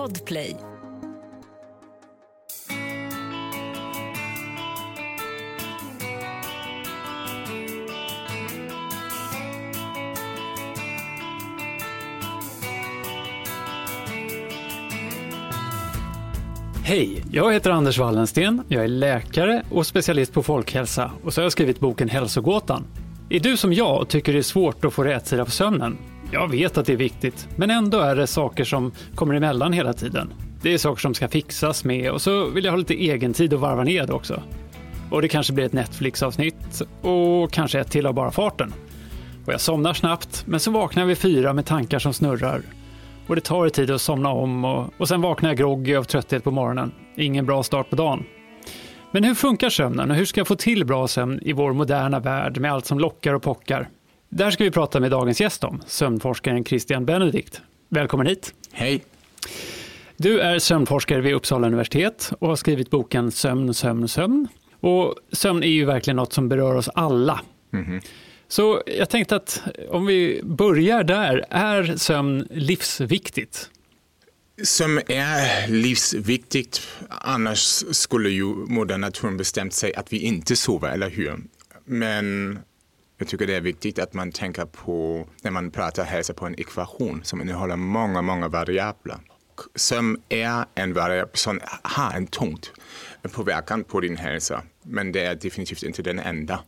Podplay. Hej, jag heter Anders Wallensten. Jag är läkare och specialist på folkhälsa och så har jag skrivit boken Hälsogåtan. Är du som jag och tycker det är svårt att få rätsida på sömnen? Jag vet att det är viktigt, men ändå är det saker som kommer emellan hela tiden. Det är saker som ska fixas med och så vill jag ha lite egen tid att varva ner det också. Och det kanske blir ett Netflix-avsnitt och kanske ett till av bara farten. Och jag somnar snabbt, men så vaknar jag vid fyra med tankar som snurrar. Och det tar tid att somna om och, och sen vaknar jag groggy av trötthet på morgonen. Ingen bra start på dagen. Men hur funkar sömnen och hur ska jag få till bra sömn i vår moderna värld med allt som lockar och pockar? Där ska vi prata med dagens gäst om, sömnforskaren Christian Benedikt. Välkommen hit. Hej. Du är sömnforskare vid Uppsala universitet och har skrivit boken Sömn, sömn, sömn. Och sömn är ju verkligen något som berör oss alla. Mm-hmm. Så jag tänkte att om vi börjar där, är sömn livsviktigt? Sömn är livsviktigt, annars skulle ju moder naturen bestämt sig att vi inte sover, eller hur? Men jag tycker det är viktigt att man tänker på, när man pratar hälsa, på en ekvation som innehåller många, många variabler. Sömn är en variabel som har en tungt påverkan på din hälsa, men det är definitivt inte den enda.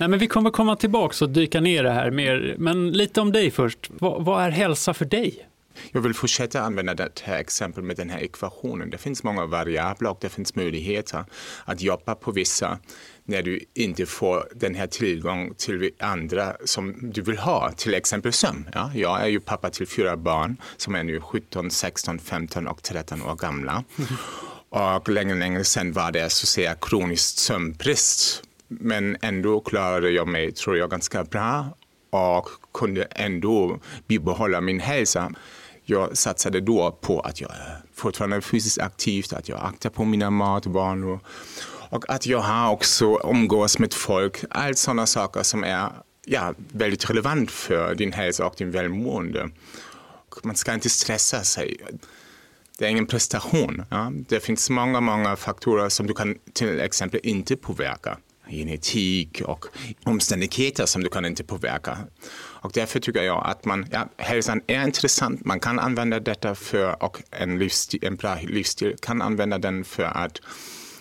Nej, men vi kommer komma tillbaka och dyka ner det här mer, men lite om dig först. Vad, vad är hälsa för dig? Jag vill fortsätta använda det här exempel med den här ekvationen. Det finns många variabler och det finns möjligheter att jobba på vissa när du inte får den här tillgång till andra som du vill ha, till exempel sömn. Ja, jag är ju pappa till fyra barn som är nu 17, 16, 15 och 13 år gamla. Och länge, länge sedan var det så att säga kroniskt sömnbrist. Men ändå klarade jag mig, tror jag, ganska bra och kunde ändå bibehålla min hälsa. Jag satsade då på att jag fortfarande är fysiskt aktiv, att jag aktar på mina matvanor och och att jag har också umgås med folk. Allt sådana saker som är ja, väldigt relevant för din hälsa och din välmående. Man ska inte stressa sig. Det är ingen prestation. Ja? Det finns många, många faktorer som du kan till exempel inte påverka. Genetik och omständigheter som du kan inte påverka. Och därför tycker jag att man, ja, hälsan är intressant. Man kan använda detta för, och en, livsstil, en bra livsstil kan använda den för att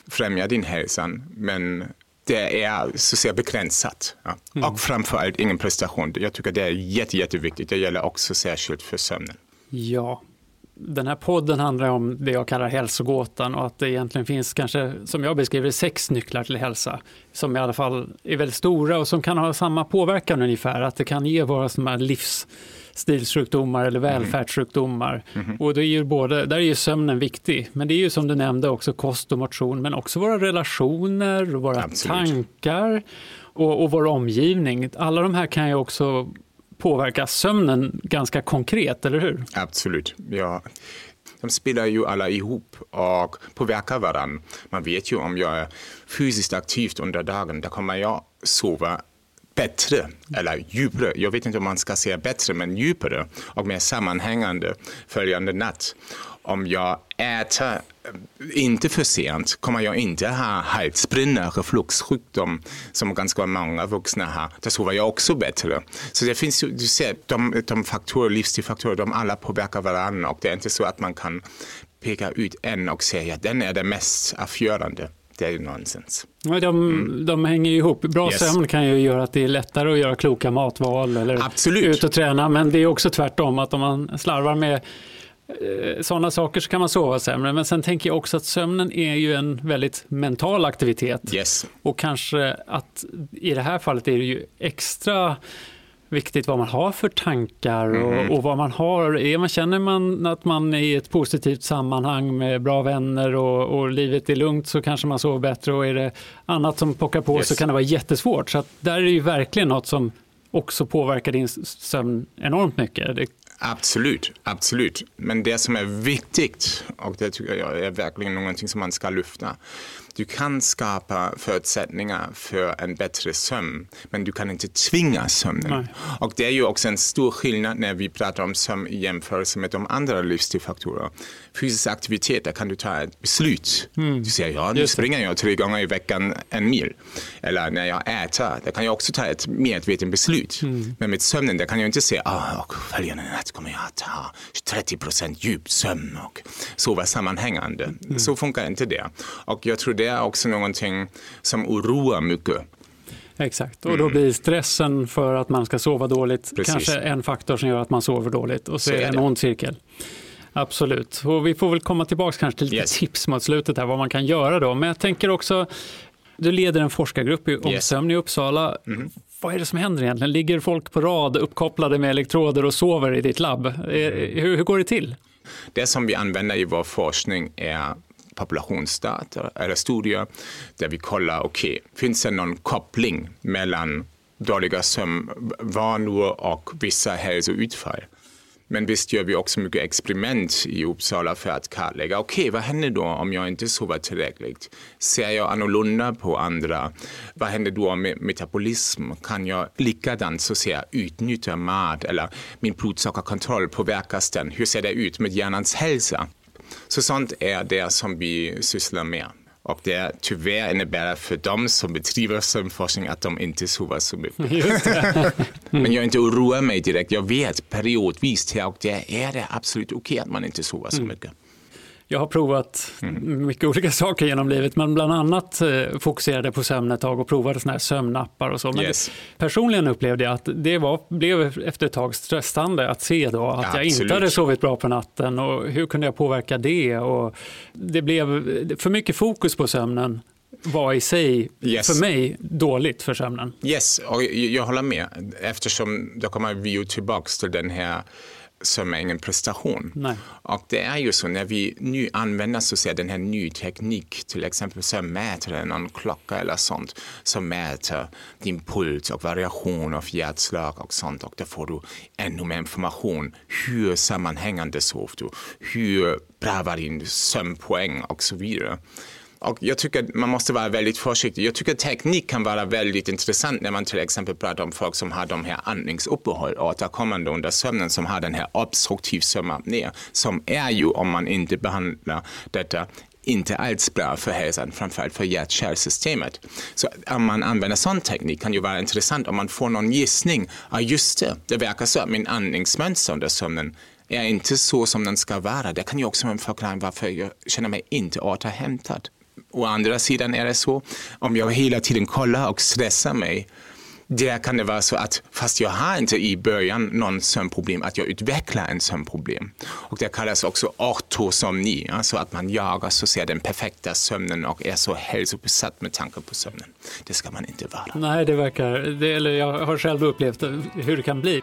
främja din hälsa. Men det är så att säga begränsat. Ja. Mm. Och framförallt ingen prestation. Jag tycker det är jätte, jätteviktigt. Det gäller också särskilt för sömnen. Ja, den här podden handlar om det jag kallar hälsogåtan och att det egentligen finns kanske, som jag beskriver sex nycklar till hälsa. Som i alla fall är väldigt stora och som kan ha samma påverkan ungefär. Att det kan ge våra som här livsstilssjukdomar eller mm. välfärdssjukdomar. Mm. Och det är ju både, där är ju sömnen viktig. Men det är ju som du nämnde också kost och motion. Men också våra relationer, våra Absolut. tankar och, och vår omgivning. Alla de här kan ju också påverka sömnen ganska konkret, eller hur? Absolut. Ja. De spelar ju alla ihop och påverkar varandra. Man vet ju om jag är fysiskt aktiv under dagen, då kommer jag sova bättre eller djupare. Jag vet inte om man ska säga bättre, men djupare och mer sammanhängande följande natt om jag äter inte för sent kommer jag inte ha halsbränna, refluxsjukdom som ganska många vuxna har. Då sover jag också bättre. Så det finns ju, du ser, de, de faktorer, livsstilfaktorer, de alla påverkar varandra och det är inte så att man kan peka ut en och säga att den är det mest avgörande. Det är ju nonsens. de, mm. de hänger ihop. Bra yes. sömn kan ju göra att det är lättare att göra kloka matval eller Absolut. ut och träna. Men det är också tvärtom, att om man slarvar med sådana saker så kan man sova sämre. Men sen tänker jag också att sömnen är ju en väldigt mental aktivitet. Yes. Och kanske att i det här fallet är det ju extra viktigt vad man har för tankar och, mm. och, vad man har. Är man, känner man att man är i ett positivt sammanhang med bra vänner och, och livet är lugnt så kanske man sover bättre och är det annat som pockar på yes. så kan det vara jättesvårt. Så där är det ju verkligen något som också påverkar din sömn enormt mycket. Det Absolut, absolut. Men det som är viktigt, och det tycker jag är verkligen någonting som man ska lyfta, du kan skapa förutsättningar för en bättre sömn, men du kan inte tvinga sömnen. Nej. Och det är ju också en stor skillnad när vi pratar om sömn i jämförelse med de andra livsstilsfaktorer. Fysisk aktivitet, där kan du ta ett beslut. Mm. Du säger, ja nu springer jag tre gånger i veckan en mil. Eller när jag äter, där kan jag också ta ett medvetet beslut. Mm. Men med sömnen, där kan jag inte säga, ah, och följande natt kommer jag att ta 30 procent djup sömn och sova sammanhängande. Mm. Så funkar inte det. Och jag tror det det är också någonting som oroar mycket. Exakt, och då mm. blir stressen för att man ska sova dåligt Precis. kanske en faktor som gör att man sover dåligt och så, så är det en ond cirkel. Absolut, och vi får väl komma tillbaka kanske till lite yes. tips mot slutet här vad man kan göra då. Men jag tänker också, du leder en forskargrupp om yes. sömn i Uppsala. Mm. Vad är det som händer egentligen? Ligger folk på rad uppkopplade med elektroder och sover i ditt labb? Mm. Hur, hur går det till? Det som vi använder i vår forskning är populationsdata eller studier där vi kollar, okej, okay, finns det någon koppling mellan dåliga sömnvanor och vissa hälsoutfall? Men visst gör vi också mycket experiment i Uppsala för att kartlägga, okej, okay, vad händer då om jag inte sover tillräckligt? Ser jag annorlunda på andra? Vad händer då med metabolism? Kan jag likadant så säga utnyttja mat eller min blodsockerkontroll, påverkas den? Hur ser det ut med hjärnans hälsa? Så sånt är det som vi sysslar med. Och det tyvärr innebär för dem som bedriver sömnforskning att de inte sover så mycket. Men jag inte oroar mig direkt. Jag vet periodvis och det är det absolut okej okay att man inte sover så mm. mycket. Jag har provat mm. mycket olika saker genom livet, men bland annat eh, fokuserade på sömn ett tag och provade såna här sömnappar och så. Men yes. personligen upplevde jag att det var, blev efter ett tag stressande att se då att ja, jag inte hade sovit bra på natten och hur kunde jag påverka det? Och det blev för mycket fokus på sömnen var i sig yes. för mig dåligt för sömnen. Yes, och jag håller med eftersom då kommer vi ju tillbaka till den här som ingen prestation. Nej. Och det är ju så när vi nu använder så att säga, den här nya teknik, till exempel så mäter någon klocka eller sånt, som mäter din puls och variation av hjärtslag och sånt och då får du ännu mer information. Hur sammanhängande sover du? Hur bra var din sömnpoäng och så vidare. Och jag tycker att man måste vara väldigt försiktig. Jag tycker att teknik kan vara väldigt intressant när man till exempel pratar om folk som har de här andningsuppehåll återkommande under sömnen som har den här obstruktiv sömnapné som är ju om man inte behandlar detta inte alls bra för hälsan, framförallt för hjärt-kärlsystemet. Så om man använder sån teknik kan ju vara intressant om man får någon gissning. Ja, just det, det verkar så att min andningsmönster under sömnen är inte så som den ska vara. Det kan ju också vara en förklaring varför jag känner mig inte återhämtad. Å andra sidan är det så, om jag hela tiden kollar och stressar mig, där kan det vara så att fast jag har inte i början någon sömnproblem, att jag utvecklar en sömnproblem. Och det kallas också ortosomni, alltså att man jagar så ser den perfekta sömnen och är så hälsobesatt med tanke på sömnen. Det ska man inte vara. Nej, det verkar, det, eller jag har själv upplevt hur det kan bli.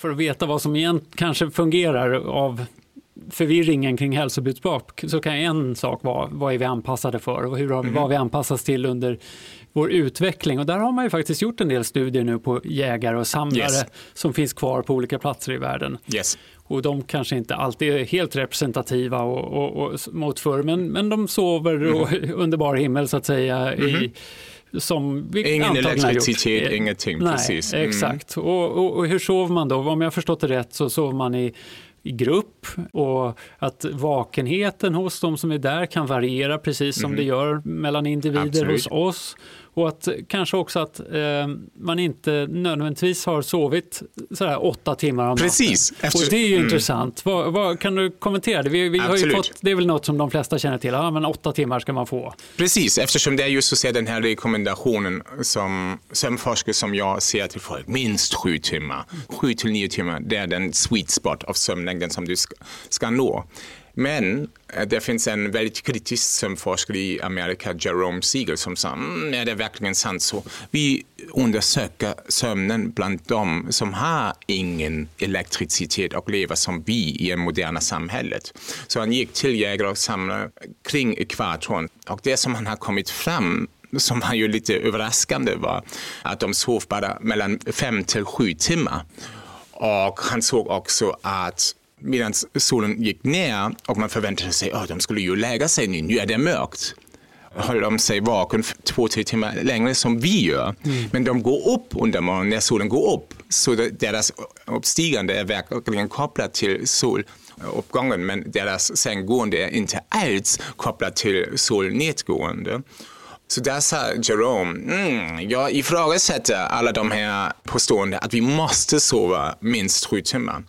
För att veta vad som egentligen kanske fungerar av förvirringen kring hälsobudskap så kan en sak vara vad är vi anpassade för och hur har, mm. vad vi anpassats till under vår utveckling. Och där har man ju faktiskt gjort en del studier nu på jägare och samlare yes. som finns kvar på olika platser i världen. Yes. Och de kanske inte alltid är helt representativa och, och, och mot förr, men, men de sover mm. under bar himmel så att säga mm. i mm-hmm. som vi Ingen elektricitet, ingenting. Nej, precis. Mm. Exakt. Och, och, och, hur sover man då? Om jag förstått det rätt så sover man i i grupp och att vakenheten hos de som är där kan variera precis som mm. det gör mellan individer Absolut. hos oss. Och att kanske också att eh, man inte nödvändigtvis har sovit sådär åtta timmar om Precis. natten. Och det är ju mm. intressant. Vad, vad, kan du kommentera det? Vi, vi har ju fått, det är väl något som de flesta känner till, ja, men åtta timmar ska man få. Precis, eftersom det är just så den här rekommendationen som sömnforskare som jag ser till folk, minst sju timmar, sju till nio timmar, det är den sweet spot av sömnlängden som du ska, ska nå. Men eh, det finns en väldigt kritisk sömnforskare i Amerika, Jerome Siegel, som sa, mm, är det verkligen sant så? Vi undersöker sömnen bland dem som har ingen elektricitet och lever som vi i det moderna samhället. Så han gick till jägare och samlare kring ekvatorn och det som han har kommit fram som var ju lite överraskande var att de sov bara mellan fem till sju timmar. Och han såg också att medan solen gick ner och man förväntade sig att oh, de skulle ju lägga sig nu, nu är det mörkt håller de sig vaken två, tre timmar längre som vi gör. Mm. Men de går upp under morgonen när solen går upp. Så deras uppstigande är verkligen kopplat till soluppgången men deras sänggående är inte alls kopplat till solnedgående. Så där sa Jerome, mm, jag ifrågasätter alla de här påståendena att vi måste sova minst sju timmar.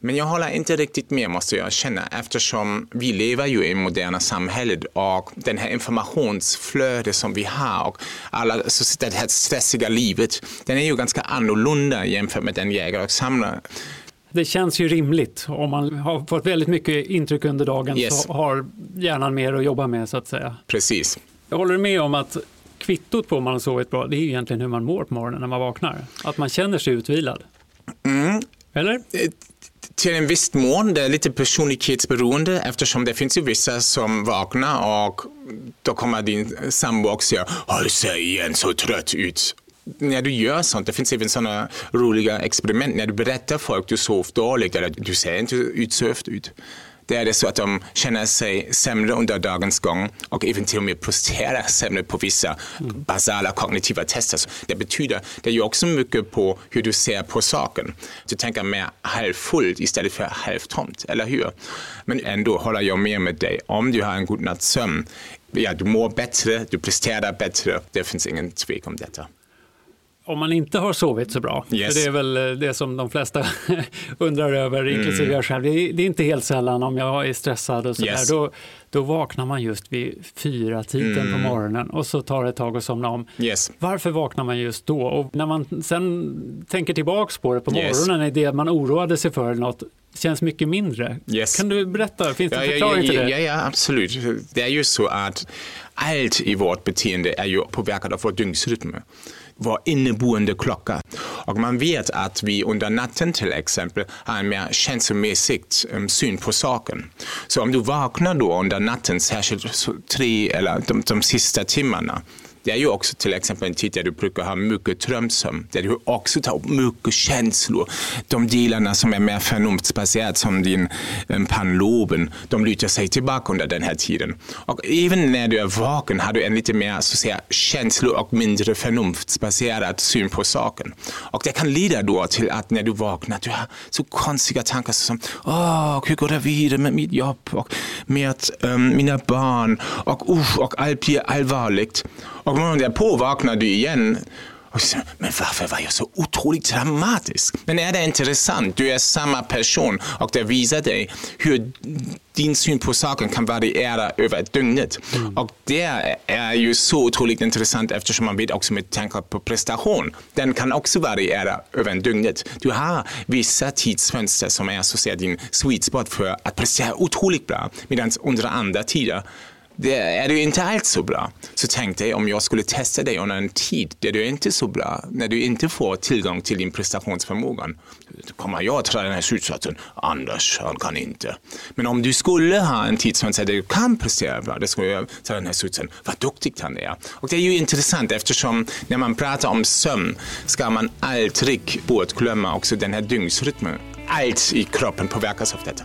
Men jag håller inte riktigt med måste jag känna eftersom vi lever ju i moderna samhället och den här informationsflödet som vi har och alla, så det här stressiga livet, den är ju ganska annorlunda jämfört med den jägare och samlare det känns ju rimligt. Om man har fått väldigt mycket intryck under dagen yes. så har hjärnan mer att jobba med så att säga. Precis. Jag håller med om att kvittot på om man har sovit bra, det är egentligen hur man mår på morgonen när man vaknar. Att man känner sig utvilad. Mm. Eller? Till en viss mån, det är lite personlighetsberoende eftersom det finns ju vissa som vaknar och då kommer din sambo och säger du ser igen så trött ut? När du gör sånt, det finns även sådana roliga experiment, när du berättar för folk att du sov dåligt eller du ser inte utsövd ut det är det så att de känner sig sämre under dagens gång och även till och med presterar sämre på vissa mm. basala kognitiva tester. Så det betyder, det är ju också mycket på hur du ser på saken. Du tänker mer halvfullt istället för halvtomt, eller hur? Men ändå håller jag med med dig. Om du har en god natts sömn, ja, du mår bättre, du presterar bättre. Det finns ingen tvekan om detta om man inte har sovit så bra, yes. för det är väl eh, det som de flesta undrar över, mm. inklusive mm. jag själv. Det är, det är, inte helt sällan om jag är stressad och sådär, yes. då, då vaknar man just vid fyra tiden mm. på morgonen och så tar det ett tag att somna om. Yes. Varför vaknar man just då? Och när man sen tänker tillbaks på det på morgonen, är det man oroade sig för något känns mycket mindre. Yes. Kan du berätta, finns det en förklaring ja, ja, till det? Ja, ja, absolut. Det är ju så att allt i vårt beteende är ju påverkat av vår dygnsrytm vår inneboende klocka. Och man vet att vi under natten till exempel har en mer känslomässig um, syn på saken. Så om du vaknar då under natten, särskilt tre eller de, de sista timmarna, det är ju också till exempel en tid där du brukar ha mycket drömsömn, där du också tar upp mycket känslor. De delarna som är mer förnuftsbaserade som din eh, um, panloben, de lutar sig tillbaka under den här tiden. Och även när du är vaken har du en lite mer så att säga, känslo och mindre förnuftsbaserad syn på saken. Och det kan leda då till att när du vaknar, du har så konstiga tankar som Åh, hur går det vidare med mitt jobb och med um, mina barn och, uh, och allt blir allvarligt. Och morgonen därpå vaknar du igen men varför var jag så otroligt dramatisk? Men är det intressant? Du är samma person och det visar dig hur din syn på saken kan variera över dygnet. Mm. Och det är ju så otroligt intressant eftersom man vet också med tanke på prestation. Den kan också variera över dygnet. Du har vissa tidsfönster som är så att säga din sweet spot för att prestera otroligt bra medan under andra tider det är du inte alls så bra. Så tänk dig om jag skulle testa dig under en tid där du inte är så bra, när du inte får tillgång till din prestationsförmåga. Då kommer jag att dra den här slutsatsen, Anders, han kan inte. Men om du skulle ha en tidsfönster där du kan prestera bra, då skulle jag ta den här slutsatsen, vad duktig han är. Och det är ju intressant eftersom när man pratar om sömn ska man aldrig bortglömma också den här dygnsrytmen. Allt i kroppen påverkas av detta.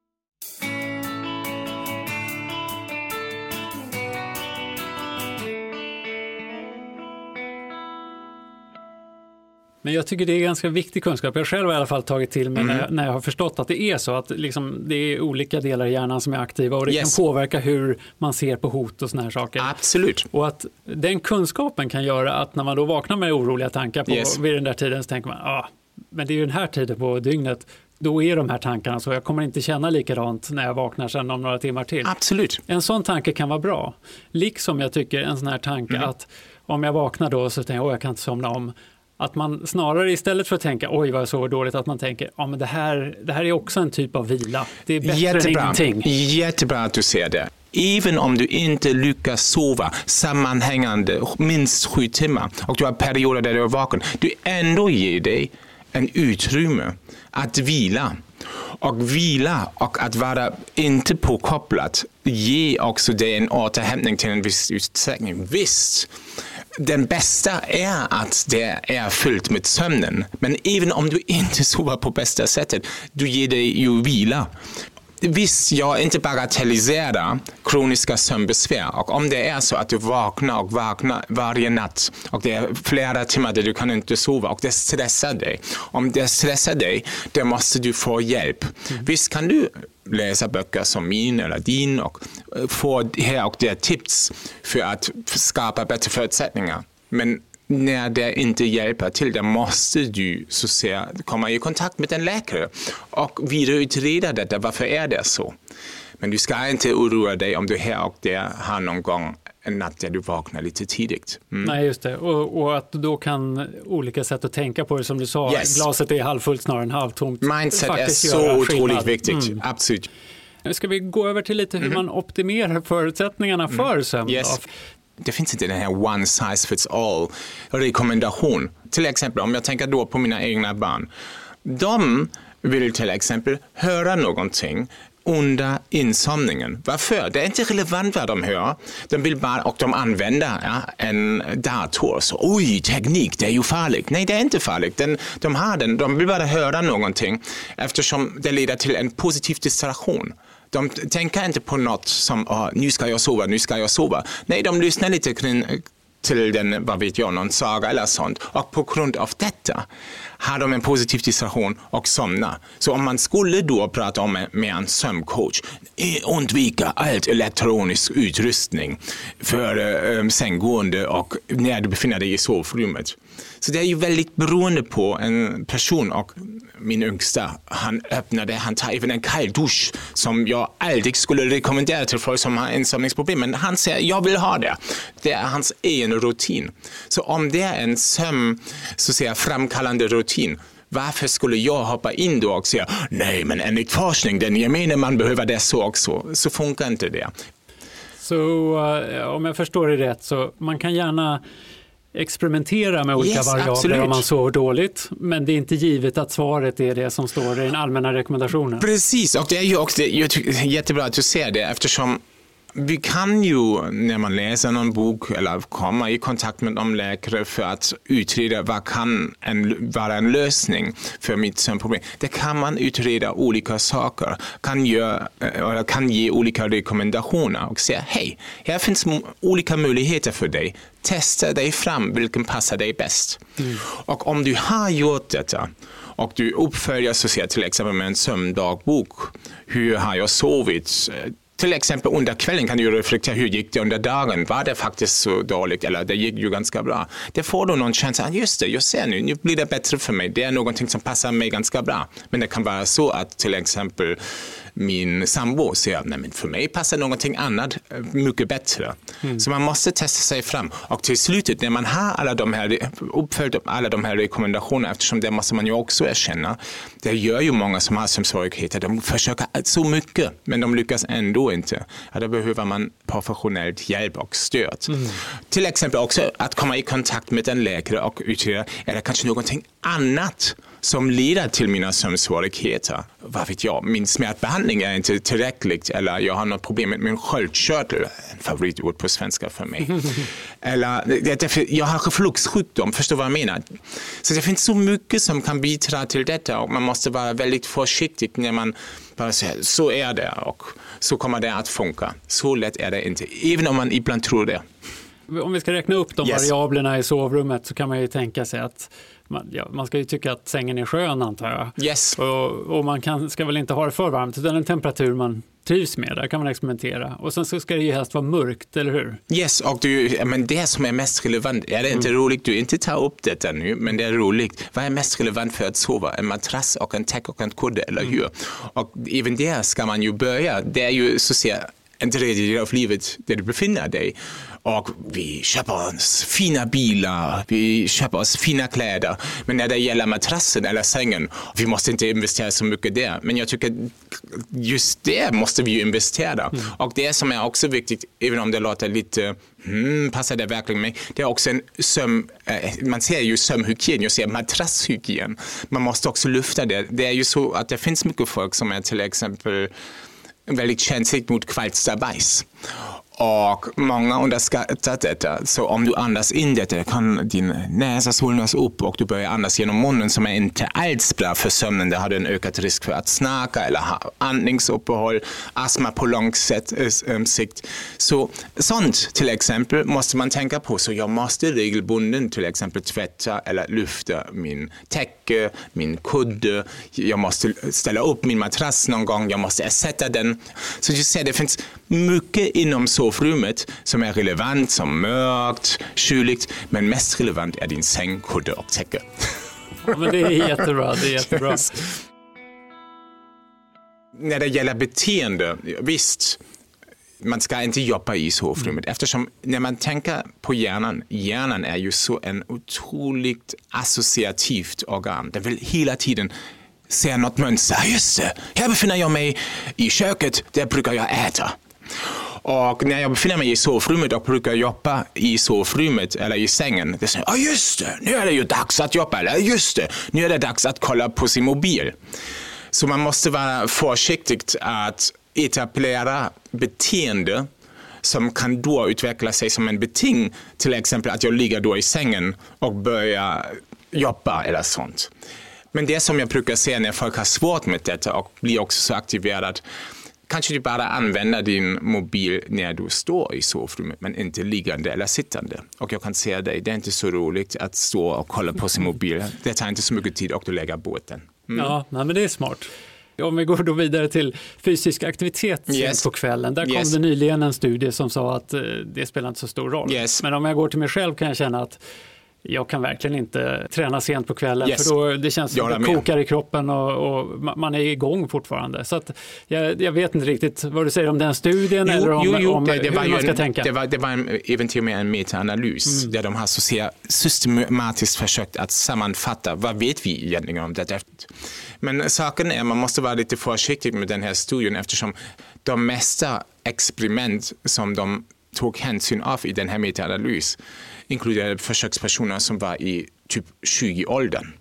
Men jag tycker det är ganska viktig kunskap. Jag själv har i alla fall tagit till mig mm. när, när, jag har förstått att det är så att liksom, det är olika delar i hjärnan som är aktiva och det yes. kan påverka hur man ser på hot och såna här saker. Absolut. Och att den kunskapen kan göra att när man då vaknar med oroliga tankar på, yes. vid den där tiden så tänker man, ah, men det är ju den här tiden på dygnet då är de här tankarna så. Jag kommer inte känna likadant när jag vaknar sen om några timmar till. Absolut. En sån tanke kan vara bra. Liksom jag tycker en sån här tanke Mm. att om jag vaknar då så tänker jag att jag kan inte somna om. Att man snarare istället för att tänka oj vad jag sover dåligt, att man tänker ja men det här, det här är också en typ av vila. Det är bättre än Jättebra. ingenting. Jättebra att du säger det. Även om du inte lyckas sova sammanhängande minst sju timmar och du har perioder där du är vaken, du ändå ger dig en utrymme att vila. Och vila och att vara inte påkopplad ger också dig en återhämtning till en viss utsträckning. Visst, den bästa är att det är fullt med sömnen. Men även om du inte sover på bästa sättet, du ger dig ju vila. Visst, jag inte bagatelliserar kroniska sömnbesvär och om det är så att du vaknar och vaknar varje natt och det är flera timmar där du kan inte sova och det stressar dig. Om det stressar dig, då måste du få hjälp. Visst kan du läsa böcker som min eller din och eh, få här och där tips för att skapa bättre förutsättningar. Men när det inte hjälper till, då måste du så säga, komma i kontakt med en läkare och vidareutreda detta. Varför är det så? Men du ska inte oroa dig om du här och där har någon gång en natt där du vaknar lite tidigt. Mm. Nej, just det. Och, och att då kan olika sätt att tänka på det, som du sa, Yes. glaset är halvfullt snarare än halvtomt. Mindset är så otroligt viktigt. Mm. Absolut. Nu ska vi gå över till lite hur Mhm. man optimerar förutsättningarna för sömn. Yes. Det finns inte den här one size fits all rekommendation. Till exempel om jag tänker då på mina egna barn. De vill till exempel höra någonting under insomningen. Varför? Det är inte relevant vad de hör. De vill bara, och de använder ja, en dator. Så, Oj, teknik, det är ju farligt. Nej, det är inte farligt. Den, de har den, de vill bara höra någonting eftersom det leder till en positiv distraktion. De tänker inte på något som oh, nu ska jag sova, nu ska jag sova. Nej, de lyssnar lite kring, till den, vad vet jag, någon saga eller sånt. Och på grund av detta har de en positiv distraktion och somnar. Så om man skulle då prata om med en sömncoach, eh, undvika allt elektronisk utrustning för eh, eh, sänggående och när du befinner dig i sovrummet. Så det är ju väldigt beroende på en person och min yngsta, han öppnade, han tar även en kall dusch som jag aldrig skulle rekommendera till folk som har insomningsproblem. Men han säger, jag vill ha det. Det är hans egen rutin. Så om det är en sömn, så säga, framkallande rutin, varför skulle jag hoppa in då och säga, nej men enligt forskning, den gemene man behöver det så och så. Funkar inte det. Så eh, om jag förstår det rätt så man kan gärna experimentera med olika Yes, variabler absolut. om man sover dåligt. Men det är inte givet att svaret är det som står i den allmänna rekommendationen. Precis, och det är ju också jag tycker, jättebra att du säger det eftersom vi kan ju när man läser någon bok eller komma i kontakt med någon läkare för att utreda vad kan en, vara en lösning för mitt sömnproblem. Det kan man utreda olika saker, kan, göra, eller kan ge olika rekommendationer och säga hej, här finns olika möjligheter för dig. Testa dig fram, vilken passar dig bäst. Och om du har gjort detta och du uppföljer så säga, till exempel med en sömndagbok. Hur har jag sovit? Till exempel under kvällen kan du reflektera, hur gick det under dagen? Var det faktiskt så dåligt eller det gick ju ganska bra? Det får du någon känsla, att, just det, jag ser nu, nu blir det bättre för mig. Det är någonting som passar mig ganska bra. Men det kan vara så att till exempel min sambo säger, nej men för mig passar någonting annat eh, mycket bättre. Så man måste testa sig fram. Och till slutet, när man har alla de här, uppföljt alla de här rekommendationerna, eftersom det måste man ju också erkänna, det gör ju många som har sömnsvårigheter, de försöker så mycket, men de lyckas ändå inte. Ja, då behöver man professionellt hjälp och stöd. Till exempel också att komma i kontakt med en läkare och utreda, är det kanske någonting annat som leder till mina sömnsvårigheter. Vad vet jag, min smärtbehandling är inte tillräckligt eller jag har något problem med min sköldkörtel, en favoritord på svenska för mig. eller jag har refluxsjukdom, förstår vad jag menar? Så det finns så mycket som kan bidra till detta och man måste vara väldigt försiktig när man bara säger så är det och så kommer det att funka. Så lätt är det inte, även om man ibland tror det. Om vi ska räkna upp de Yes. variablerna i sovrummet så kan man ju tänka sig att man, ja, man ska ju tycka att sängen är skön antar jag. Yes. Och, och man kan, ska väl inte ha det för varmt utan en temperatur man trivs med. Där kan man experimentera. Och sen så ska det ju helst vara mörkt, eller hur? Yes, och du, men det som är mest relevant, är det inte Mm. roligt, du inte tar upp detta nu, men det är roligt. Vad är mest relevant för att sova? En madrass och en täck och en kudde, eller Mm. hur? Och även där ska man ju börja. Det är ju så att säga en tredjedel av livet där du befinner dig. Och vi köper oss fina bilar, vi köper oss fina kläder. Men när det gäller madrassen eller sängen, vi måste inte investera så mycket där. Men jag tycker just det måste vi investera. Mm. Och det som är också viktigt, även om det låter lite, hmm, passar det verkligen mig? Det är också en sömn, eh, man säger ju sömnhygien, jag säger madrasshygien. Man måste också lyfta det. Det är ju så att det finns mycket folk som är till exempel väldigt känsligt mot kvalsterbajs. Och många underskattar detta. Så om du andas in detta kan din näsa svullnas upp och du börjar andas genom munnen som är inte alls bra för sömnen. Där har du en ökad risk för att snarka eller ha andningsuppehåll, astma på lång eh, eh, sikt. Så sånt till exempel måste man tänka på. Så jag måste regelbunden till exempel tvätta eller lyfta min täcke, min kudde. Jag måste ställa upp min madrass någon gång. Jag måste ersätta den. Så du ser, det finns mycket inom så sovrummet som är relevant, som mörkt, kyligt, men mest relevant är din säng, kudde och täcke. Ja, men det är jättebra. Det är jättebra. När det gäller beteende, visst, man ska inte jobba i sovrummet eftersom när man tänker på hjärnan, hjärnan är ju så en otroligt associativt organ. Den vill hela tiden se något mönster. Just det, här befinner jag mig i köket, där brukar jag äta. Och när jag befinner mig i sovrummet och brukar jobba i sovrummet eller i sängen, det säger ja just det, nu är det ju dags att jobba, eller just det, nu är det dags att kolla på sin mobil. Så man måste vara försiktig att etablera beteende som kan då utveckla sig som en beting, till exempel att jag ligger då i sängen och börjar jobba eller sånt. Men det som jag brukar säga när folk har svårt med detta och blir också så aktiverad, kanske du bara använder din mobil när du står i sovrummet men inte liggande eller sittande. Och jag kan säga dig, det är inte så roligt att stå och kolla på sin mobil. Det tar inte så mycket tid och du lägger bort den. Mm. Ja, men det är smart. Om vi går då vidare till fysisk aktivitet Yes. på kvällen. Där kom Yes. det nyligen en studie som sa att eh, det spelar inte så stor roll. Yes. Men om jag går till mig själv kan jag känna att jag kan verkligen inte träna sent på kvällen Yes. för då det känns som att det med. kokar i kroppen och, och ma- man är igång fortfarande. Så jag, jag vet inte riktigt vad du säger om den studien eller om, om hur man ska en, tänka. Det var, det var en, även till och med en metaanalys där de har så systematiskt försökt att sammanfatta vad vet vi egentligen om det. Men saken är man måste vara lite försiktig med den här studien eftersom de mesta experiment som de tog hänsyn av i den här metaanalys inkluderade försökspersoner som var i typ 20-åldern.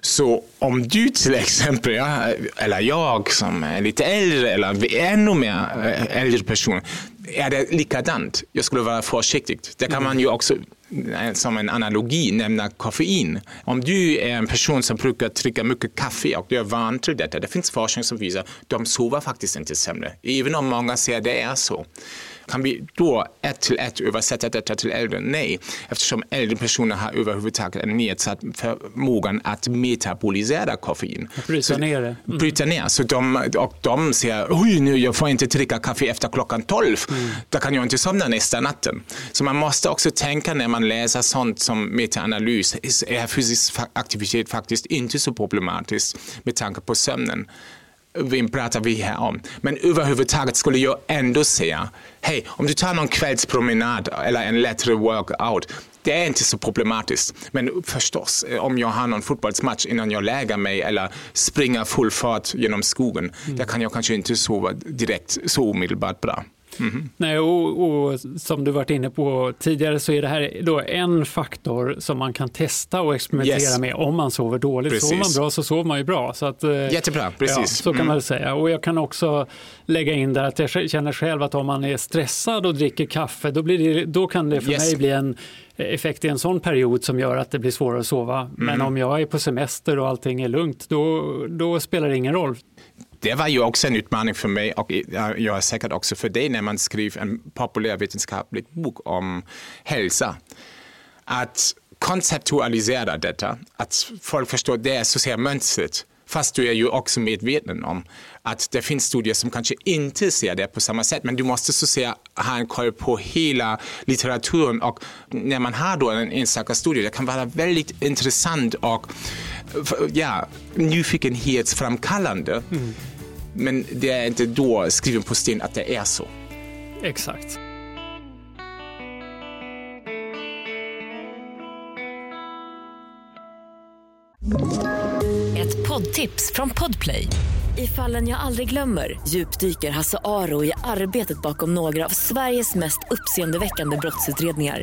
Så om du till exempel, ja, eller jag som är lite äldre eller ännu mer eh, äldre person, är det likadant. Jag skulle vara försiktig. Det kan man ju också eh, som en analogi nämna koffein. Om du är en person som brukar dricka mycket kaffe och du är van till detta, det finns forskning som visar att de sover faktiskt inte sämre. Även om många säger att det är så. Kan vi då ett till ett översätta detta till äldre? Nej, eftersom äldre personer har överhuvudtaget en nedsatt förmågan att metabolisera koffein. bryta ner det. Mm. Bryta ner. Så de, och de säger, oj nu jag får inte dricka kaffe efter klockan 12. Mm. Då kan jag inte somna nästa natten. Så man måste också tänka när man läser sånt som metaanalys, är fysisk aktivitet faktiskt inte så problematiskt med tanke på sömnen vem pratar vi här om? Men överhuvudtaget skulle jag ändå säga, hej, om du tar någon kvällspromenad eller en lättare workout, det är inte så problematiskt. Men förstås, eh, om jag har någon fotbollsmatch innan jag lägger mig eller springer full fart genom skogen, där kan jag kanske inte sova direkt så omedelbart bra. Nej, och, och som du varit inne på tidigare så är det här då en faktor som man kan testa och experimentera Yes. med om man sover dåligt. Precis. Sover man bra så sover man ju bra. Så att, eh, Jättebra, precis. Ja, så kan Mm. man säga. Och jag kan också lägga in där att jag känner själv att om man är stressad och dricker kaffe då, blir det, då kan det för Yes. mig bli en effekt i en sån period som gör att det blir svårare att sova. Mm. Men om jag är på semester och allting är lugnt då, då spelar det ingen roll. Det var ju också en utmaning för mig och jag är säkert också för dig när man skriver en populärvetenskaplig bok om hälsa. Att konceptualisera detta, att folk förstår det är så att säga mönstret Fast du är ju också medveten om att det finns studier som kanske inte ser det på samma sätt. Men du måste så säga ha en koll på hela litteraturen och när man har då en enstaka studie, det kan vara väldigt intressant och ja, nyfikenhetsframkallande. Mm. Men det är inte då skriven på sten att det är så. Exakt. Ett poddtips från Podplay. I fallen jag aldrig glömmer djupdyker Hasse Aro i arbetet bakom några av Sveriges mest uppseendeväckande brottsutredningar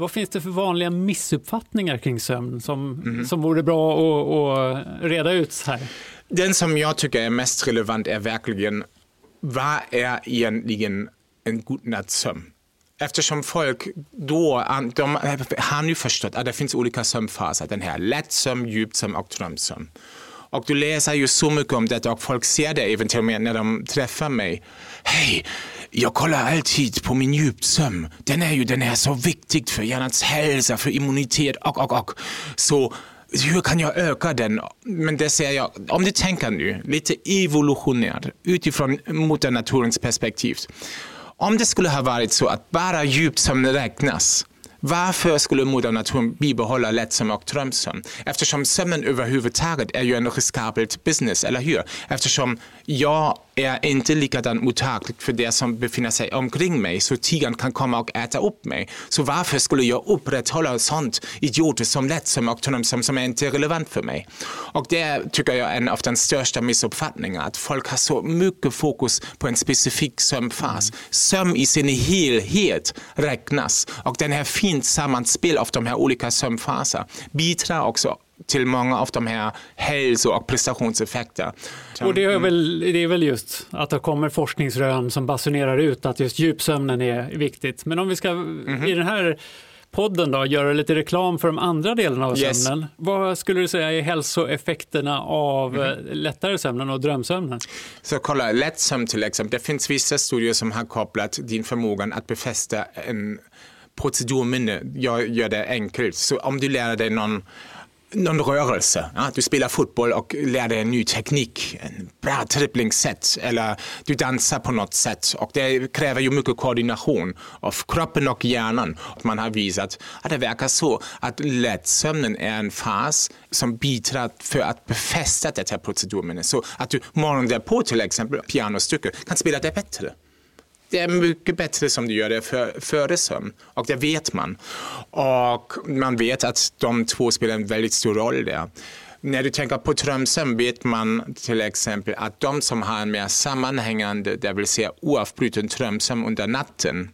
Vad finns det för vanliga missuppfattningar kring sömn som, mm. som vore bra att, att reda ut här? Den som jag tycker är mest relevant är verkligen vad är egentligen en god nattsömn? Eftersom folk då de har nu förstått att det finns olika sömnfaser. Den här lättsömn, djupsömn och drömsömn. Och du läser ju så mycket om detta och folk ser det till och med när de träffar mig. Hej, jag kollar alltid på min djupsömn. Den är ju den är så viktig för hjärnans hälsa, för immunitet och, och, och. Så hur kan jag öka den? Men det säger jag, om du tänker nu lite evolutionärt utifrån moder naturens perspektiv. Om det skulle ha varit så att bara djupsömn räknas varför skulle moder naturen bibehålla drömsömn? Eftersom sömnen överhuvudtaget är ju en riskabelt business, eller hur? Eftersom jag är inte likadant mottaglig för det som befinner sig omkring mig, så tigern kan komma och äta upp mig. Så varför skulle jag upprätthålla sånt idiotiskt som lättsömn och drömsömn som är inte relevant för mig? Och det tycker jag är en av de största missuppfattningarna, att folk har så mycket fokus på en specifik sömnfas. Sömn i sin helhet räknas och den här fint sammanspel av de här olika sömnfaserna bidrar också till många av de här hälso och prestationseffekter. Och det är, väl, det är väl just att det kommer forskningsrön som basunerar ut att just djupsömnen är viktigt. Men om vi ska mm i den här podden då, göra lite reklam för de andra delarna av yes. sömnen. Vad skulle du säga är hälsoeffekterna av mm -hmm. lättare sömnen och drömsömnen? Så kolla, lättsömn till exempel. Det finns vissa studier som har kopplat din förmåga att befästa en procedurminne. Jag gör det enkelt. Så om du lär dig någon någon rörelse. Ja? Du spelar fotboll och lär dig en ny teknik, en bra dribblingssätt eller du dansar på något sätt och det kräver ju mycket koordination av kroppen och hjärnan. Och Man har visat att det verkar så att lättsömnen är en fas som bidrar för att befästa det här procedurminnet så att du morgonen därpå till exempel pianostycke kan spela det bättre det är mycket bättre som du gör det för, före sömn och det vet man. Och man vet att de två spelar en väldigt stor roll där. När du tänker på drömsömn vet man till exempel att de som har en mer sammanhängande, det vill säga oavbruten drömsömn under natten,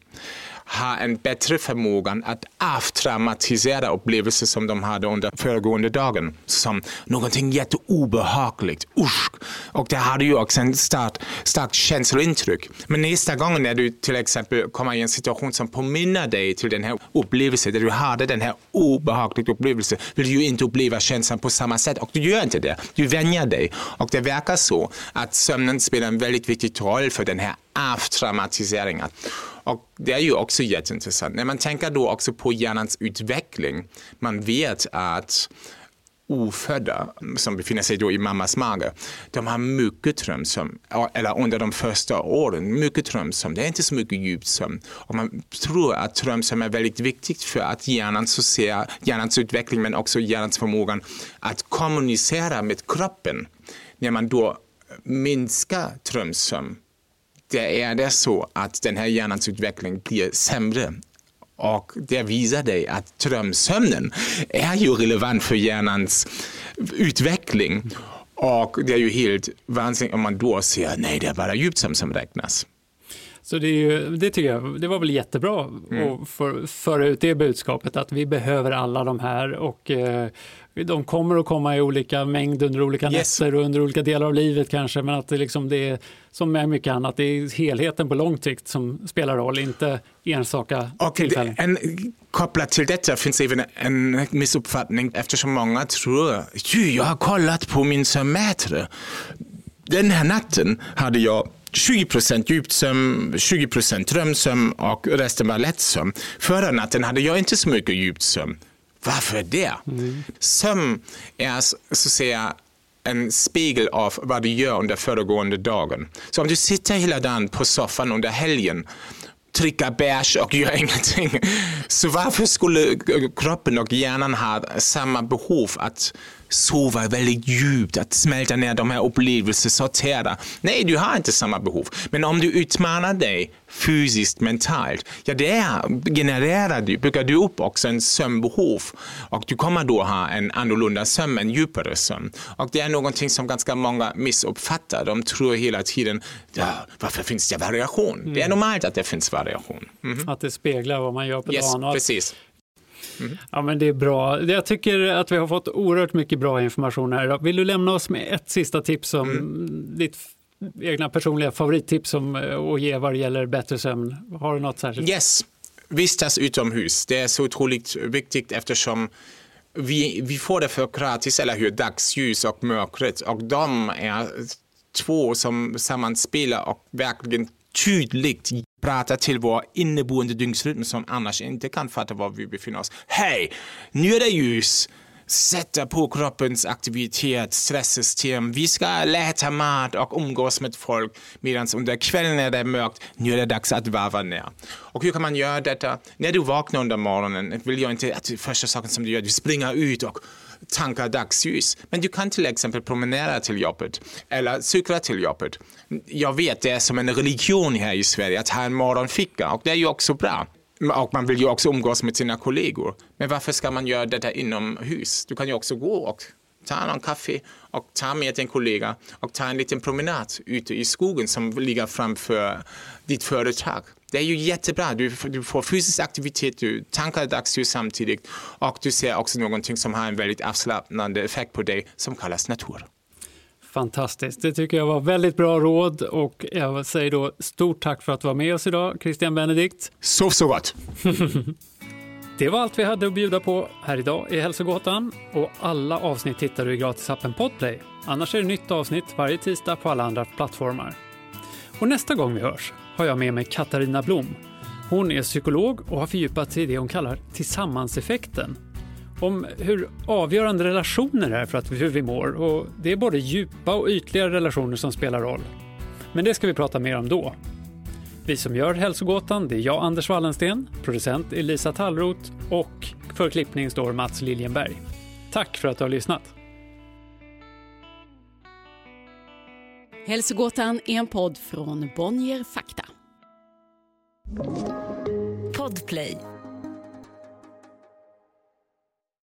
har en bättre förmåga att avtraumatisera upplevelser som de hade under föregående dagen. Som någonting jätteobehagligt, usch. Och det hade ju också en starkt start känslointryck. Men nästa gång när du till exempel kommer i en situation som påminner dig till den här upplevelsen, där du hade den här obehagliga upplevelsen, vill du ju inte uppleva känslan på samma sätt. Och du gör inte det. Du vänjer dig. Och det verkar så att sömnen spelar en väldigt viktig roll för den här avtraumatiseringen. Och det är ju också jätteintressant. När man tänker då också på hjärnans utveckling, man vet att ofödda som befinner sig då i mammas mage, de har mycket drömsömn, eller under de första åren, mycket drömsömn. Det är inte så mycket djupsömn. Och man tror att drömsömn är väldigt viktigt för att hjärnan så ser, hjärnans utveckling men också hjärnans förmåga att kommunicera med kroppen. När man då minskar drömsömn det är det så att den här hjärnans utveckling blir sämre och det visar dig att drömsömnen är ju relevant för hjärnans utveckling. Och det är ju helt vansinnigt om man då säger nej, det är bara djupsömn som räknas. Så det, är ju, det tycker jag, det var väl jättebra mm. att för, föra ut det budskapet att vi behöver alla de här och eh, de kommer att komma i olika mängd under olika yes. nätter och under olika delar av livet kanske, men att det, liksom, det är som med mycket annat, det är helheten på lång sikt som spelar roll, inte enstaka och tillfällen. En, kopplat till detta finns även en missuppfattning eftersom många tror, jag har kollat på min sömnmätare. Den här natten hade jag 20% djupsömn, 20% drömsömn och resten var lättsömn. Förra natten hade jag inte så mycket djupsömn. Varför det? Mm. Sömn är så att säga en spegel av vad du gör under föregående dagen. Så om du sitter hela dagen på soffan under helgen dricka bärs och gör ingenting. Så varför skulle kroppen och hjärnan ha samma behov att sova väldigt djupt, att smälta ner de här upplevelserna, sortera. Nej, du har inte samma behov. Men om du utmanar dig fysiskt, mentalt, ja det genererar du, bygger du upp också en sömnbehov och du kommer då ha en annorlunda sömn, en djupare sömn. Och det är någonting som ganska många missuppfattar. De tror hela tiden, ja, varför finns det variation? Mm. Det är normalt att det finns variation. Mm. Att det speglar vad man gör på yes, dagen. Precis. Mm. Ja, men det är bra. Jag tycker att vi har fått oerhört mycket bra information här. Vill du lämna oss med ett sista tips om mm. ditt egna personliga favorittips om att eh, ge vad det gäller bättre sömn? Har du något särskilt? Yes, vistas utomhus. Det är så otroligt viktigt eftersom vi, vi får det för gratis, eller hur? Dagsljus och mörkret. Och de är två som sammanspelar och verkligen tydligt prata till vår inneboende dygnsrytm som annars inte kan fatta var vi befinner oss. Hej, nu är det ljus! Sätta på kroppens aktivitet, stresssystem. Vi ska äta mat och umgås med folk medan under kvällen är det mörkt. Nu är det dags att varva ner. Och hur kan man göra detta? När du vaknar under morgonen vill jag inte att första saken som du gör, du springer ut och tankar dagsljus. Men du kan till exempel promenera till jobbet eller cykla till jobbet. Jag vet, det är som en religion här i Sverige att ha en morgonficka och det är ju också bra. Och man vill ju också umgås med sina kollegor. Men varför ska man göra detta inomhus? Du kan ju också gå och ta en kaffe och ta med en kollega och ta en liten promenad ute i skogen som ligger framför ditt företag. Det är ju jättebra. Du, du får fysisk aktivitet, du tankar dagsljus samtidigt och du ser också någonting som har en väldigt avslappnande effekt på dig som kallas natur. Fantastiskt. Det tycker jag var väldigt bra råd och jag säger då stort tack för att du var med oss idag, Christian Benedikt. Sov så gott! Det var allt vi hade att bjuda på här idag i Hälsogåtan och alla avsnitt hittar du i gratisappen Podplay. Annars är det nytt avsnitt varje tisdag på alla andra plattformar. Och nästa gång vi hörs har jag med mig Katarina Blom. Hon är psykolog och har fördjupat sig i det hon kallar tillsammanseffekten. Om hur avgörande relationer är för att hur vi mår och det är både djupa och ytliga relationer som spelar roll. Men det ska vi prata mer om då. Vi som gör Hälsogåtan det är jag, Anders Wallensten, producent Elisa Tallroth och för klippning står Mats Liljenberg. Tack för att du har lyssnat! Hälsogåtan är en podd från Bonnier Fakta. Podplay.